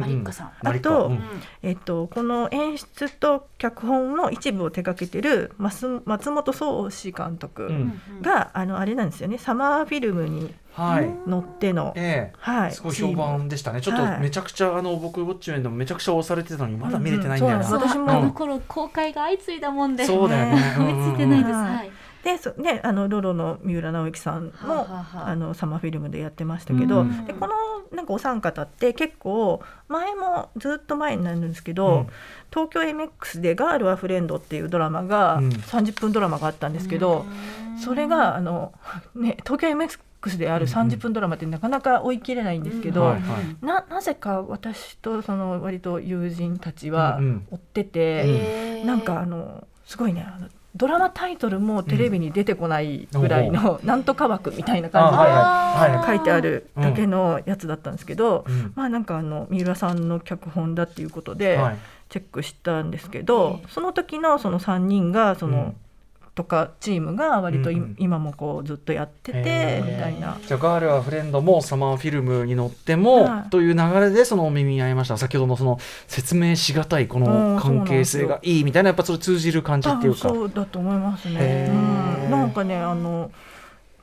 あとうん。えっと、この演出と脚本の一部を手掛けてる松松本壮志監督うん。が、あのあれなんですよねサマーフィルムにはい。乗っての、ええ。はい、すごい評判でしたね。ちょっとはい。めちゃくちゃあの僕ウォッチメンでもめちゃくちゃ押されてたのにまだ見れてないんだよな。うんうん私もあの頃公開が相次いだもんで。そうだよね。(laughs) 追いついてないです、うんはいでそねあのロロの三浦直之さんも、はあのサマーフィルムでやってましたけど、うん。でこのなんかお三方って結構前もずっと前になるんですけど、うん。東京 MX で「ガールはフレンド」っていうドラマが、うん。30分ドラマがあったんですけど、それがあの、ね、東京 MX である30分ドラマってなかなか追い切れないんですけど、ななぜか私とその割と友人たちはうんうん。追ってて、へーなんかあのすごいねドラマタイトルもテレビに出てこないぐらいの、(laughs) なんとか枠みたいな感じで、書いてあるだけのやつだったんですけど、うん。まあなんかあの三浦さんの脚本だっていうことではい。チェックしたんですけど、ええ。その時のその3人がその、うんとかチームが割とい、うんうん。今もこうずっとやっててみたいな。じゃあガールはフレンドもサマーフィルムに乗っても、はい。という流れでそのお耳に合いました。先ほどのその説明しがたいこの関係性がいいみたいなやっぱそれ通じる感じっていうか。そうだと思いますね。なんかねあの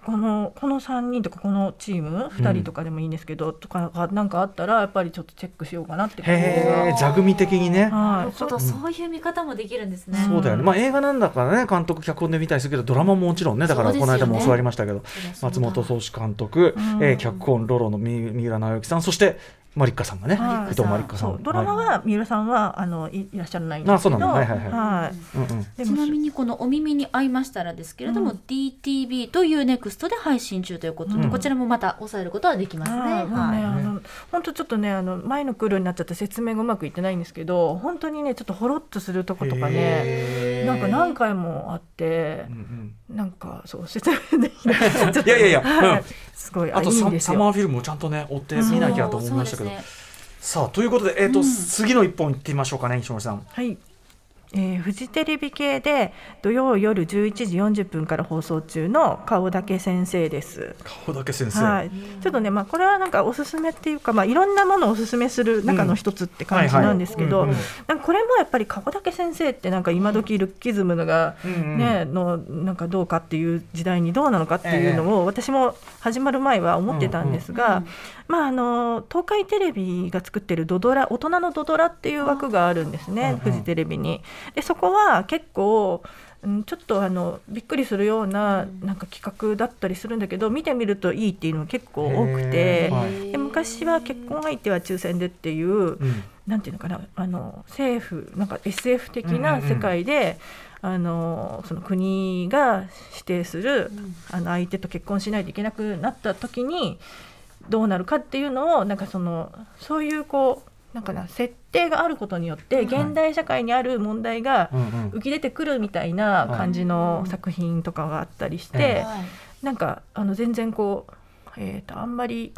このこの3人とかこのチーム2人とかでもいいんですけど、とかがなんかあったらやっぱりちょっとチェックしようかなって感じへえが。座組的にね、はい、なるほど、そう。いう見方もできるんですね。そうだよね、まあ、映画なんだからね監督脚本で見たりするけどドラマももちろんねだからこの間も教わりましたけど、松本壮志監督、うん。えー脚本ロロの三三浦直之さんそしてマリッカさんがね、はい。伊藤マリッカさん。そう。ドラマは三浦さんはあのいいらっしゃらないんですけど、あそうなんだ。はいはいはい。はい。うんうん。でちなみにこの「お耳に合いましたら」ですけれども、うん。DTV というネクストで配信中ということで、うん。こちらもまた抑えることはできますね。はい。本当ちょっとねあの前のクールになっちゃって説明がうまくいってないんですけど本当にねちょっとほろっとするとことかねなんか何回もあってなんかそう説明できない。(laughs) いやいやいやすごいあとサマーフィルムもちゃんとね追って見なきゃと思いましたけど、さあということで、えーとうん。次の一本いってみましょうかね西森さん。はいえーフジテレビ系で土曜夜11時40分から放送中の顔だけ先生です。顔だけ先生、はい、ちょっとね、まあ、これはなんかおすすめっていうか、まあ、いろんなものをおすすめする中の一つって感じなんですけどこれもやっぱり顔だけ先生ってなんか今時ルッキズムが、うんうんねのなんかどうかっていう時代にどうなのかっていうのを私も始まる前は思ってたんですが、まあ、あの東海テレビが作ってるドドラ大人のドドラっていう枠があるんですね、うんうん。フジテレビに。でそこは結構うんちょっとあのびっくりするようななんか企画だったりするんだけど見てみるといいっていうのが結構多くへてー。はい。で昔は結婚相手は抽選でっていう、うん。なんていうのかなあの政府なんか SF 的な世界で、あのその国が指定する、あの相手と結婚しないといけなくなった時にどうなるかっていうのをなんかそのそういうこうなんかな設定があることによって現代社会にある問題が浮き出てくるみたいな感じの作品とかがあったりして、なんかあの全然こう、えー、とあんまり、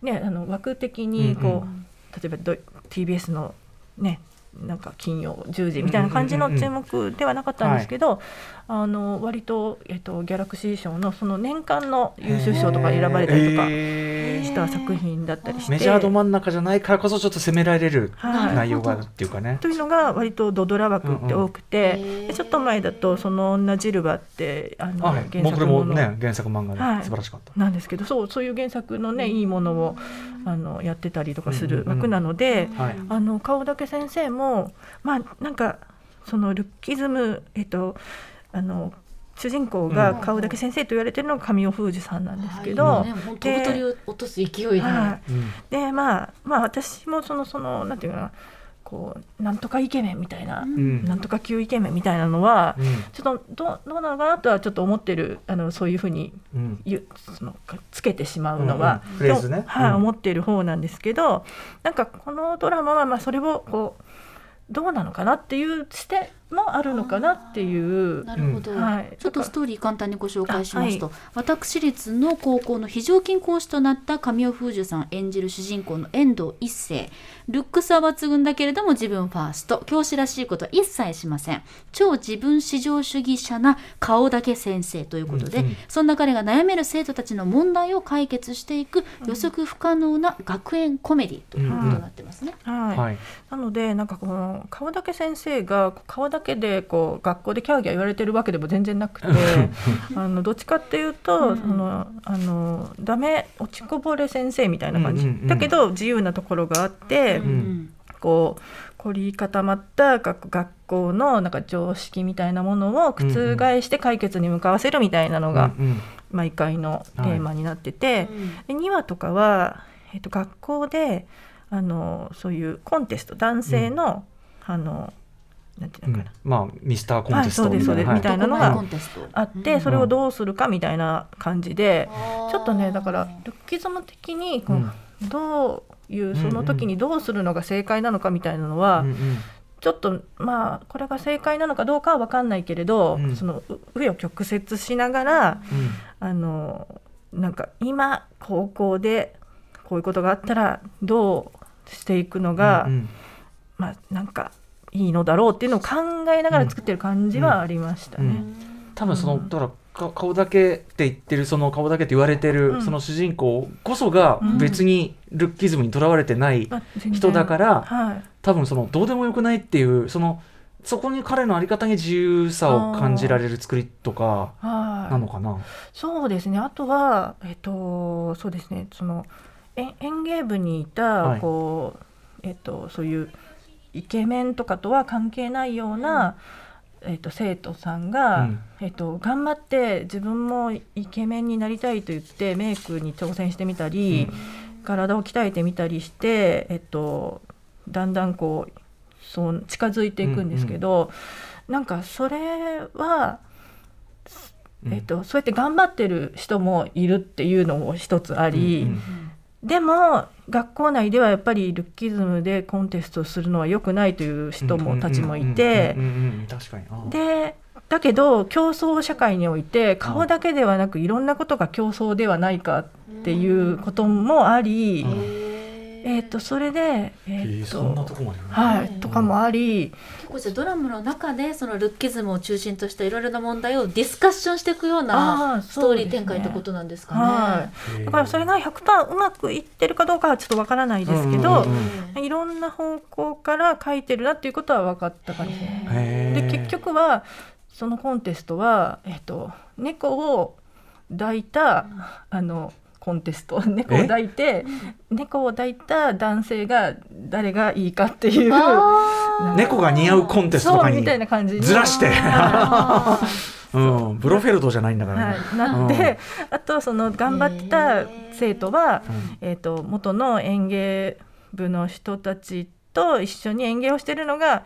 ね、あの枠的にこう、例えばど TBS のねなんか金曜10時みたいな感じの注目ではなかったんですけど、あの割と,、えっとギャラクシー賞のその年間の優秀賞とかに選ばれたりとかした作品だったりして。メジャーど真ん中じゃないからこそちょっと責められるはい。内容があるっていうかね。というのが割とドドラ枠って多くて、うんうんでちょっと前だと「その女ジルバ」ってあのはい、原作もの。ね原作漫画はい。で素晴らしかった。なんですけどそうそういう原作のねいいものをあのやってたりとかする枠なので、はい。あの顔だけ先生もまあなんかそのルッキズムえっとあの主人公が顔だけ先生と言われてるのが神尾楓珠さんなんですけど、はいね、本当飛ぶ鳥を落とす勢いで、はでまあまあ私もそのそのなんていうかなこうなんとかイケメンみたいな、うん。なんとか級イケメンみたいなのは、うん。ちょっとどうどうなのかなとはちょっと思ってるあのそういうふうにうん。ゆそのかつけてしまうのは、うんうん。フレーズね。とはいうん。思っている方なんですけどなんかこのドラマはまあそれをこうどうなのかなっていう視点もあるのかなっていう。なるほど、はい。ちょっとストーリー簡単にご紹介しますと、私立の高校の非常勤講師となった神尾楓珠さん演じる主人公の遠藤一世。ルックスは抜群だけれども自分ファースト。教師らしいことは一切しません。超自分至上主義者な顔だけ先生ということで、うんうん。そんな彼が悩める生徒たちの問題を解決していく予測不可能な学園コメディということになってますね。はい。はい。なのでなんかこの顔だけ先生が顔だけでこう学校でキャーキャー言われてるわけでも全然なくて (laughs) あのどっちかっていうと、そのあのダメ落ちこぼれ先生みたいな感じ、うんうんうん。だけど自由なところがあって、んこう凝り固まった学学校のなんか常識みたいなものを覆して解決に向かわせるみたいなのがうんうん。毎回のテーマになってて、で2話とかは、えっと学校であのそういうコンテスト男性の、あのなんていうのかな、まあミスターコンテストはいそうですそうです。はい。みたいなのがあって、それをどうするかみたいな感じで、ちょっとねだからルッキズム的にこう、どういうその時にどうするのが正解なのかみたいなのは、うんうん。ちょっとまあこれが正解なのかどうかは分かんないけれど、うん。そのう紆余曲折しながらうん。あのなんか今高校でこういうことがあったらどうしていくのが、うん。まあなんかいいのだろうっていうのを考えながら作ってる感じはありましたね。うん。多分その、うんだからか顔だけって言ってるその顔だけって言われてる、うん。その主人公こそがうん別にルッキズムにとらわれてない人だから、はい。多分そのどうでもよくないっていうそのそこに彼のあり方に自由さを感じられる作りとかはい。なのかな。そうですね。あとはえっとそうですね。そのえ園芸部にいた、はい。こうえっとそういうイケメンとかとは関係ないような、えっと生徒さんが、うん。えっと頑張って自分もイケメンになりたいと言ってメイクに挑戦してみたり、体を鍛えてみたりしてえっとだんだんこうそう近づいていくんですけど、なんかそれはうん。えっと、そうやって頑張ってる人もいるっていうのも一つあり、うんうんでも学校内ではやっぱりルッキズムでコンテストするのは良くないという人もたちもいてでだけど競争社会において顔だけではなくいろんなことが競争ではないかっていうこともありうんえー、とそれで、ええーーそんなととこまでね。はい、とかもあり結構じゃあドラマの中でそのルッキズムを中心としたいろいろな問題をディスカッションしていくようなストーリー展開ってことなんですかね。はい、だからそれが100%うまくいってるかどうかはちょっとわからないですけど、うんうんうん。いろんな方向から書いてるなっていうことは分かったかもしれない。へー。で結局はそのコンテストは、えっと、猫を抱いたあのコンテスト (laughs) 猫を抱いて猫を抱いた男性が誰がいいかっていうあ猫が似合うコンテストとかにそうみたいな感じにずらして。あ (laughs) うん、ブロフェルトじゃないんだからね、はい、なって、あとその頑張ってた生徒は、えー、と元の園芸部の人たちと一緒に園芸をしてるのが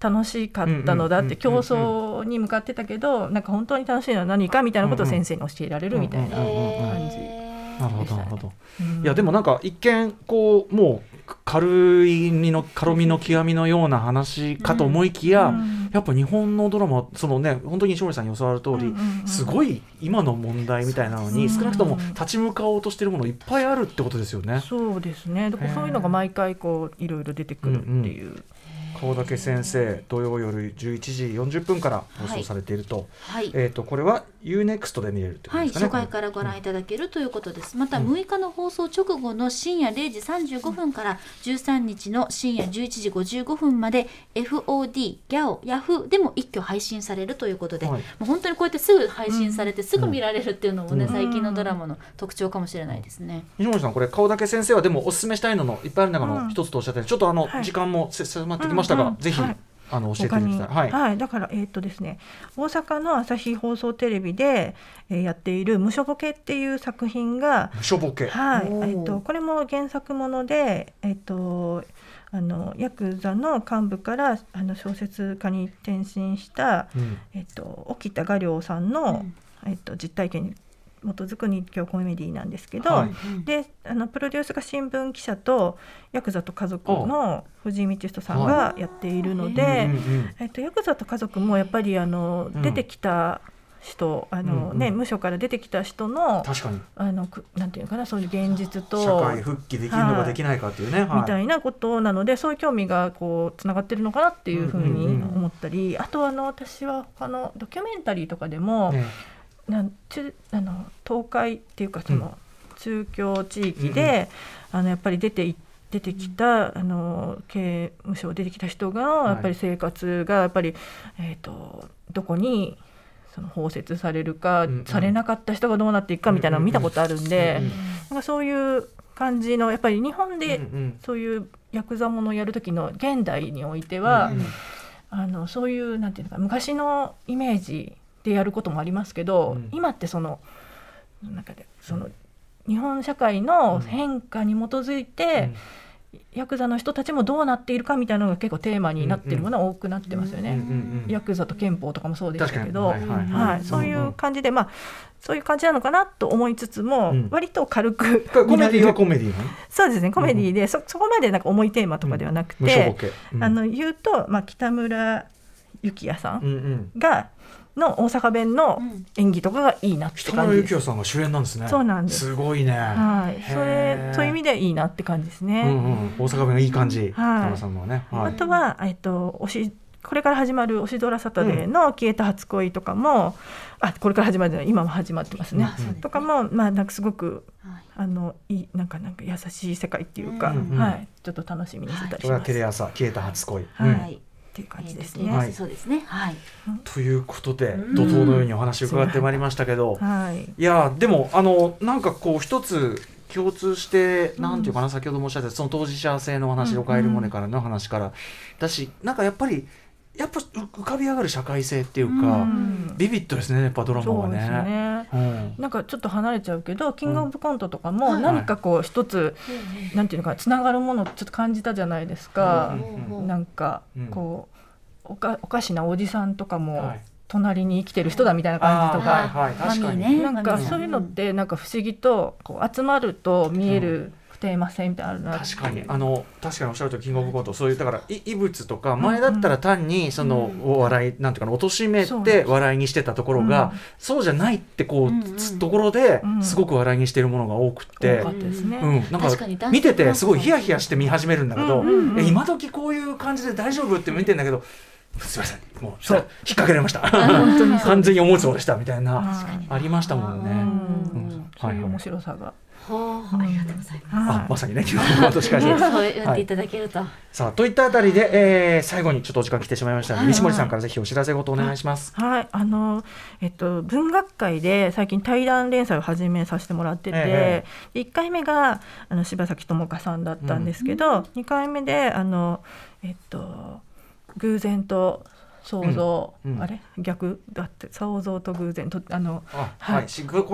楽しかったのだって競うんうんうんうん争に向かってたけどなんか本当に楽しいのは何かみたいなことを先生に教えられるみたいなうんうん。感じ。なるほどなるほどうんいやでもなんか一見こうもう軽いみの軽みの極みのような話かと思いきや、うんやっぱ日本のドラマそのね本当に西森さんに教わる通り、うんうんうんすごい今の問題みたいなのに少なくとも立ち向かおうとしてるものいっぱいあるってことですよね。そうですねだからそういうのが毎回こういろいろ出てくるっていう。顔だけ先生土曜夜11時40分から放送されていると,、はい。えー、とこれは UNEXT で見れるってことはい、ですかね。初回からご覧いただけるということです。また6日の放送直後の深夜0時35分から13日の深夜11時55分まで FOD、GAO、Yahoo でも一挙配信されるということで、はい。もう本当にこうやってすぐ配信されてすぐ見られるっていうのもね、うん。最近のドラマの特徴かもしれないですね。西森さんこれ顔だけ先生はでもおすすめしたいののいっぱいある中の一つとおっしゃって、ちょっとあの、はい。時間もせ迫ってきましたが、うんうんぜひ、はいあの教えて他にください。はい。だからえっ、とですね大阪の朝日放送テレビで、えーやっている「無所ボケ」っていう作品が無所ボケ。はい、えっと、これも原作もので、えっと、あのヤクザの幹部からあの小説家に転身した、うんえっと、沖田画亮さんの、うんえっと、実体験に基づく日教コメディなんですけど、はい。であのプロデュースが新聞記者とヤクザと家族の藤井道人さんがやっているので、うんうんえっと、ヤクザと家族もやっぱりあの、うん。出てきた人あの、うんうん。ね無所から出てきた人の確かに。あのくなんていうのかなそういう現実と社会復帰できるのかできないかっていうね。はい。みたいなことなので、そういう興味がこうつながってるのかなっていうふうに思ったり、あとあの私は他のドキュメンタリーとかでも、ねなん中あの東海っていうかその、うん。中京地域で、あのやっぱり出てい出てきた、あの刑務所を出てきた人が、い。やっぱり生活がやっぱり、えー、とどこにその包摂されるか、うんうん。されなかった人がどうなっていくかみたいなのを見たことあるんで、うんうん。なんかそういう感じのやっぱり日本でうんうん。そういうヤクザものをやる時の現代においては、うんうん。あのそういうなんていうのか昔のイメージでやることもありますけど、うん。今ってそのなんその日本社会の変化に基づいて、ヤクザの人たちもどうなっているかみたいなのが結構テーマになっているものが多くなってますよね。うんうんうんヤクザと憲法とかもそうでしたけど、確かに。はいはいそういう感じで、まあそういう感じなのかなと思いつつも、うん割と軽くコメディはコメディそうですねコメディで、そそこまでなんか重いテーマとかではなくて。うん。あの言うと、まあ、北村幸也さうんんうん。が、の大阪弁のうん演技とかがいいなって北村感じです。幸也さんが主演なんですね。そうなんですすごいね。はい、それそういう意味でいいなって感じですね。うんうん。大阪弁がいい感じ。北はい村さんのね。はいあとは、えっと、おしこれから始まる「おしドラサタデー」の「消えた初恋」とかも、あこれから始まるじゃない今も始まってますね。とかもまあなんかすごくはいあのいいなんかなんか優しい世界っていうか、うんうんはい、ちょっと楽しみにしてたりこれはします。テレ朝消えた初恋。はいうんはいっていう感じですえーね。はいそうですね。はい。ということでうん怒涛のようにお話を伺ってまいりましたけど、はい。いやでもあのなんかこう一つ共通して、なんていうかな先ほどもおっしゃったその当事者性の話、うんおかえりモネからの話からだしなんかやっぱりやっぱう浮かび上がる社会性っていうか、うん。ビビッドですねやっぱドラマはそうですね。ね。うん。なんかちょっと離れちゃうけど、キングオブコントとかもはい何かこう一つ、なんていうのかつながるものをちょっと感じたじゃないですか。うんなんかうん。こうおかおかしなおじさんとかもはい。隣に生きてる人だみたいな感じとか。はいはい確かなんかそういうのってなんか不思議とこう集まると見えるテーマ性みたいなのあるな。確かに。あの確かにおっしゃるとキングオブコントそういうだからい異物とか前だったら単にそのお笑いなんていうかな貶めそうて笑いにしてたところがうん。そうじゃないってこうんううん。つところでうん。すごく笑いにしてるものが多くって。うん。なんか見ててすごいヒヤヒヤして見始めるんだけどうんうんうん。え今時こういう感じで大丈夫って見てんだけどすいませんもうそう。引っ掛けられました。本当にそう (laughs) 完全に思うつぼでしたみたいな。ありましたもんうね。ん。うん。そういう面白さが、ありがとうございまあはいまさにねキングオブコント司会者す。そうやっていただけると。さあといったあたりで、えー最後にちょっとお時間来てしまいましたので、はい。西森さんからぜひお知らせごとお願いします。はい、あの、えっと、文学界で最近対談連載を始めさせてもらってて、えで1回目があの柴崎智香さんだったんですけど、2回目であの、えっと、偶然と想像、うん。うん。あれ？逆？だって想像と偶然。とあのあはい。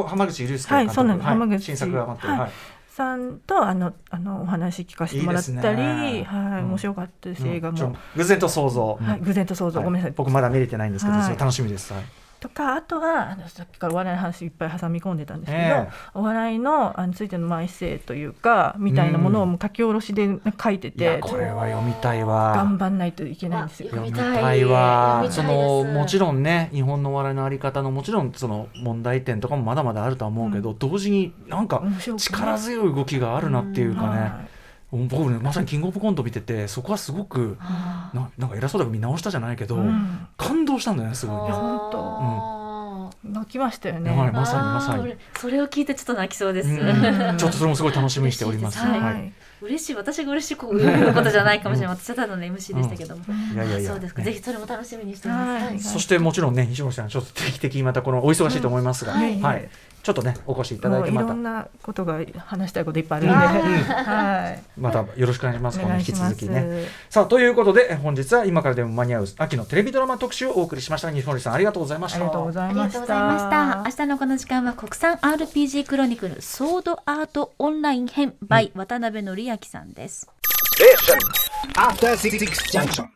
浜口竜介監督、はいそうなんです。浜口。新作が待ってる、はい。はい。さんとあのあのお話聞かせてもらったりいいね。はい、うん。面白かったです、映画も。偶然と想像、はい、偶然と想像、はい。ごめんなさい。僕まだ見れてないんですけど、はい。楽しみです。はいとかあとはあのさっきからお笑いの話いっぱい挟み込んでたんですけど、ええ。お笑いのあのついてのまあエッセイというかみたいなものをもう書き下ろしで書いていやて、これは読みたいわ。頑張んないといけないんですよ。読みたい。たいわ。そのもちろんね日本のお笑いのあり方のもちろんその問題点とかもまだまだあるとは思うけど、同時になんか力強い動きがあるなっていうかね、は僕ねまさにキングオブコント見ててそこはすごくあななんか偉そうだけど見直したじゃないけど、いうん。感動したんだよねすごい。ね。本当当。泣きましたよね。はいまさにまさに。それを聞いてちょっと泣きそうです。うん。ちょっとそれもすごい楽しみにしております。嬉しいははい。い嬉しい私が嬉しいことじゃないかもしれない。私はただの MC でしたけども。いやいやいや。そうですか。ね。ぜひそれも楽しみにしています。はい。そしてもちろんね西森さんちょっと定期的にまたこのお忙しいと思いますが、うんはい。はい、ちょっとねお越しいただいてまたいろんなことが話したいこといっぱいあるんで、はい、またよろしくお願いします。おこの引き。続きね。さあということで本日は今からでも間に合う秋のテレビドラマ特集をお送りしました西森さんありがとうございました。ありがとうございました。明日のこの時間は国産 RPG クロニクルソードアートオンライン編 by 渡辺則明さんです。After Six Junction.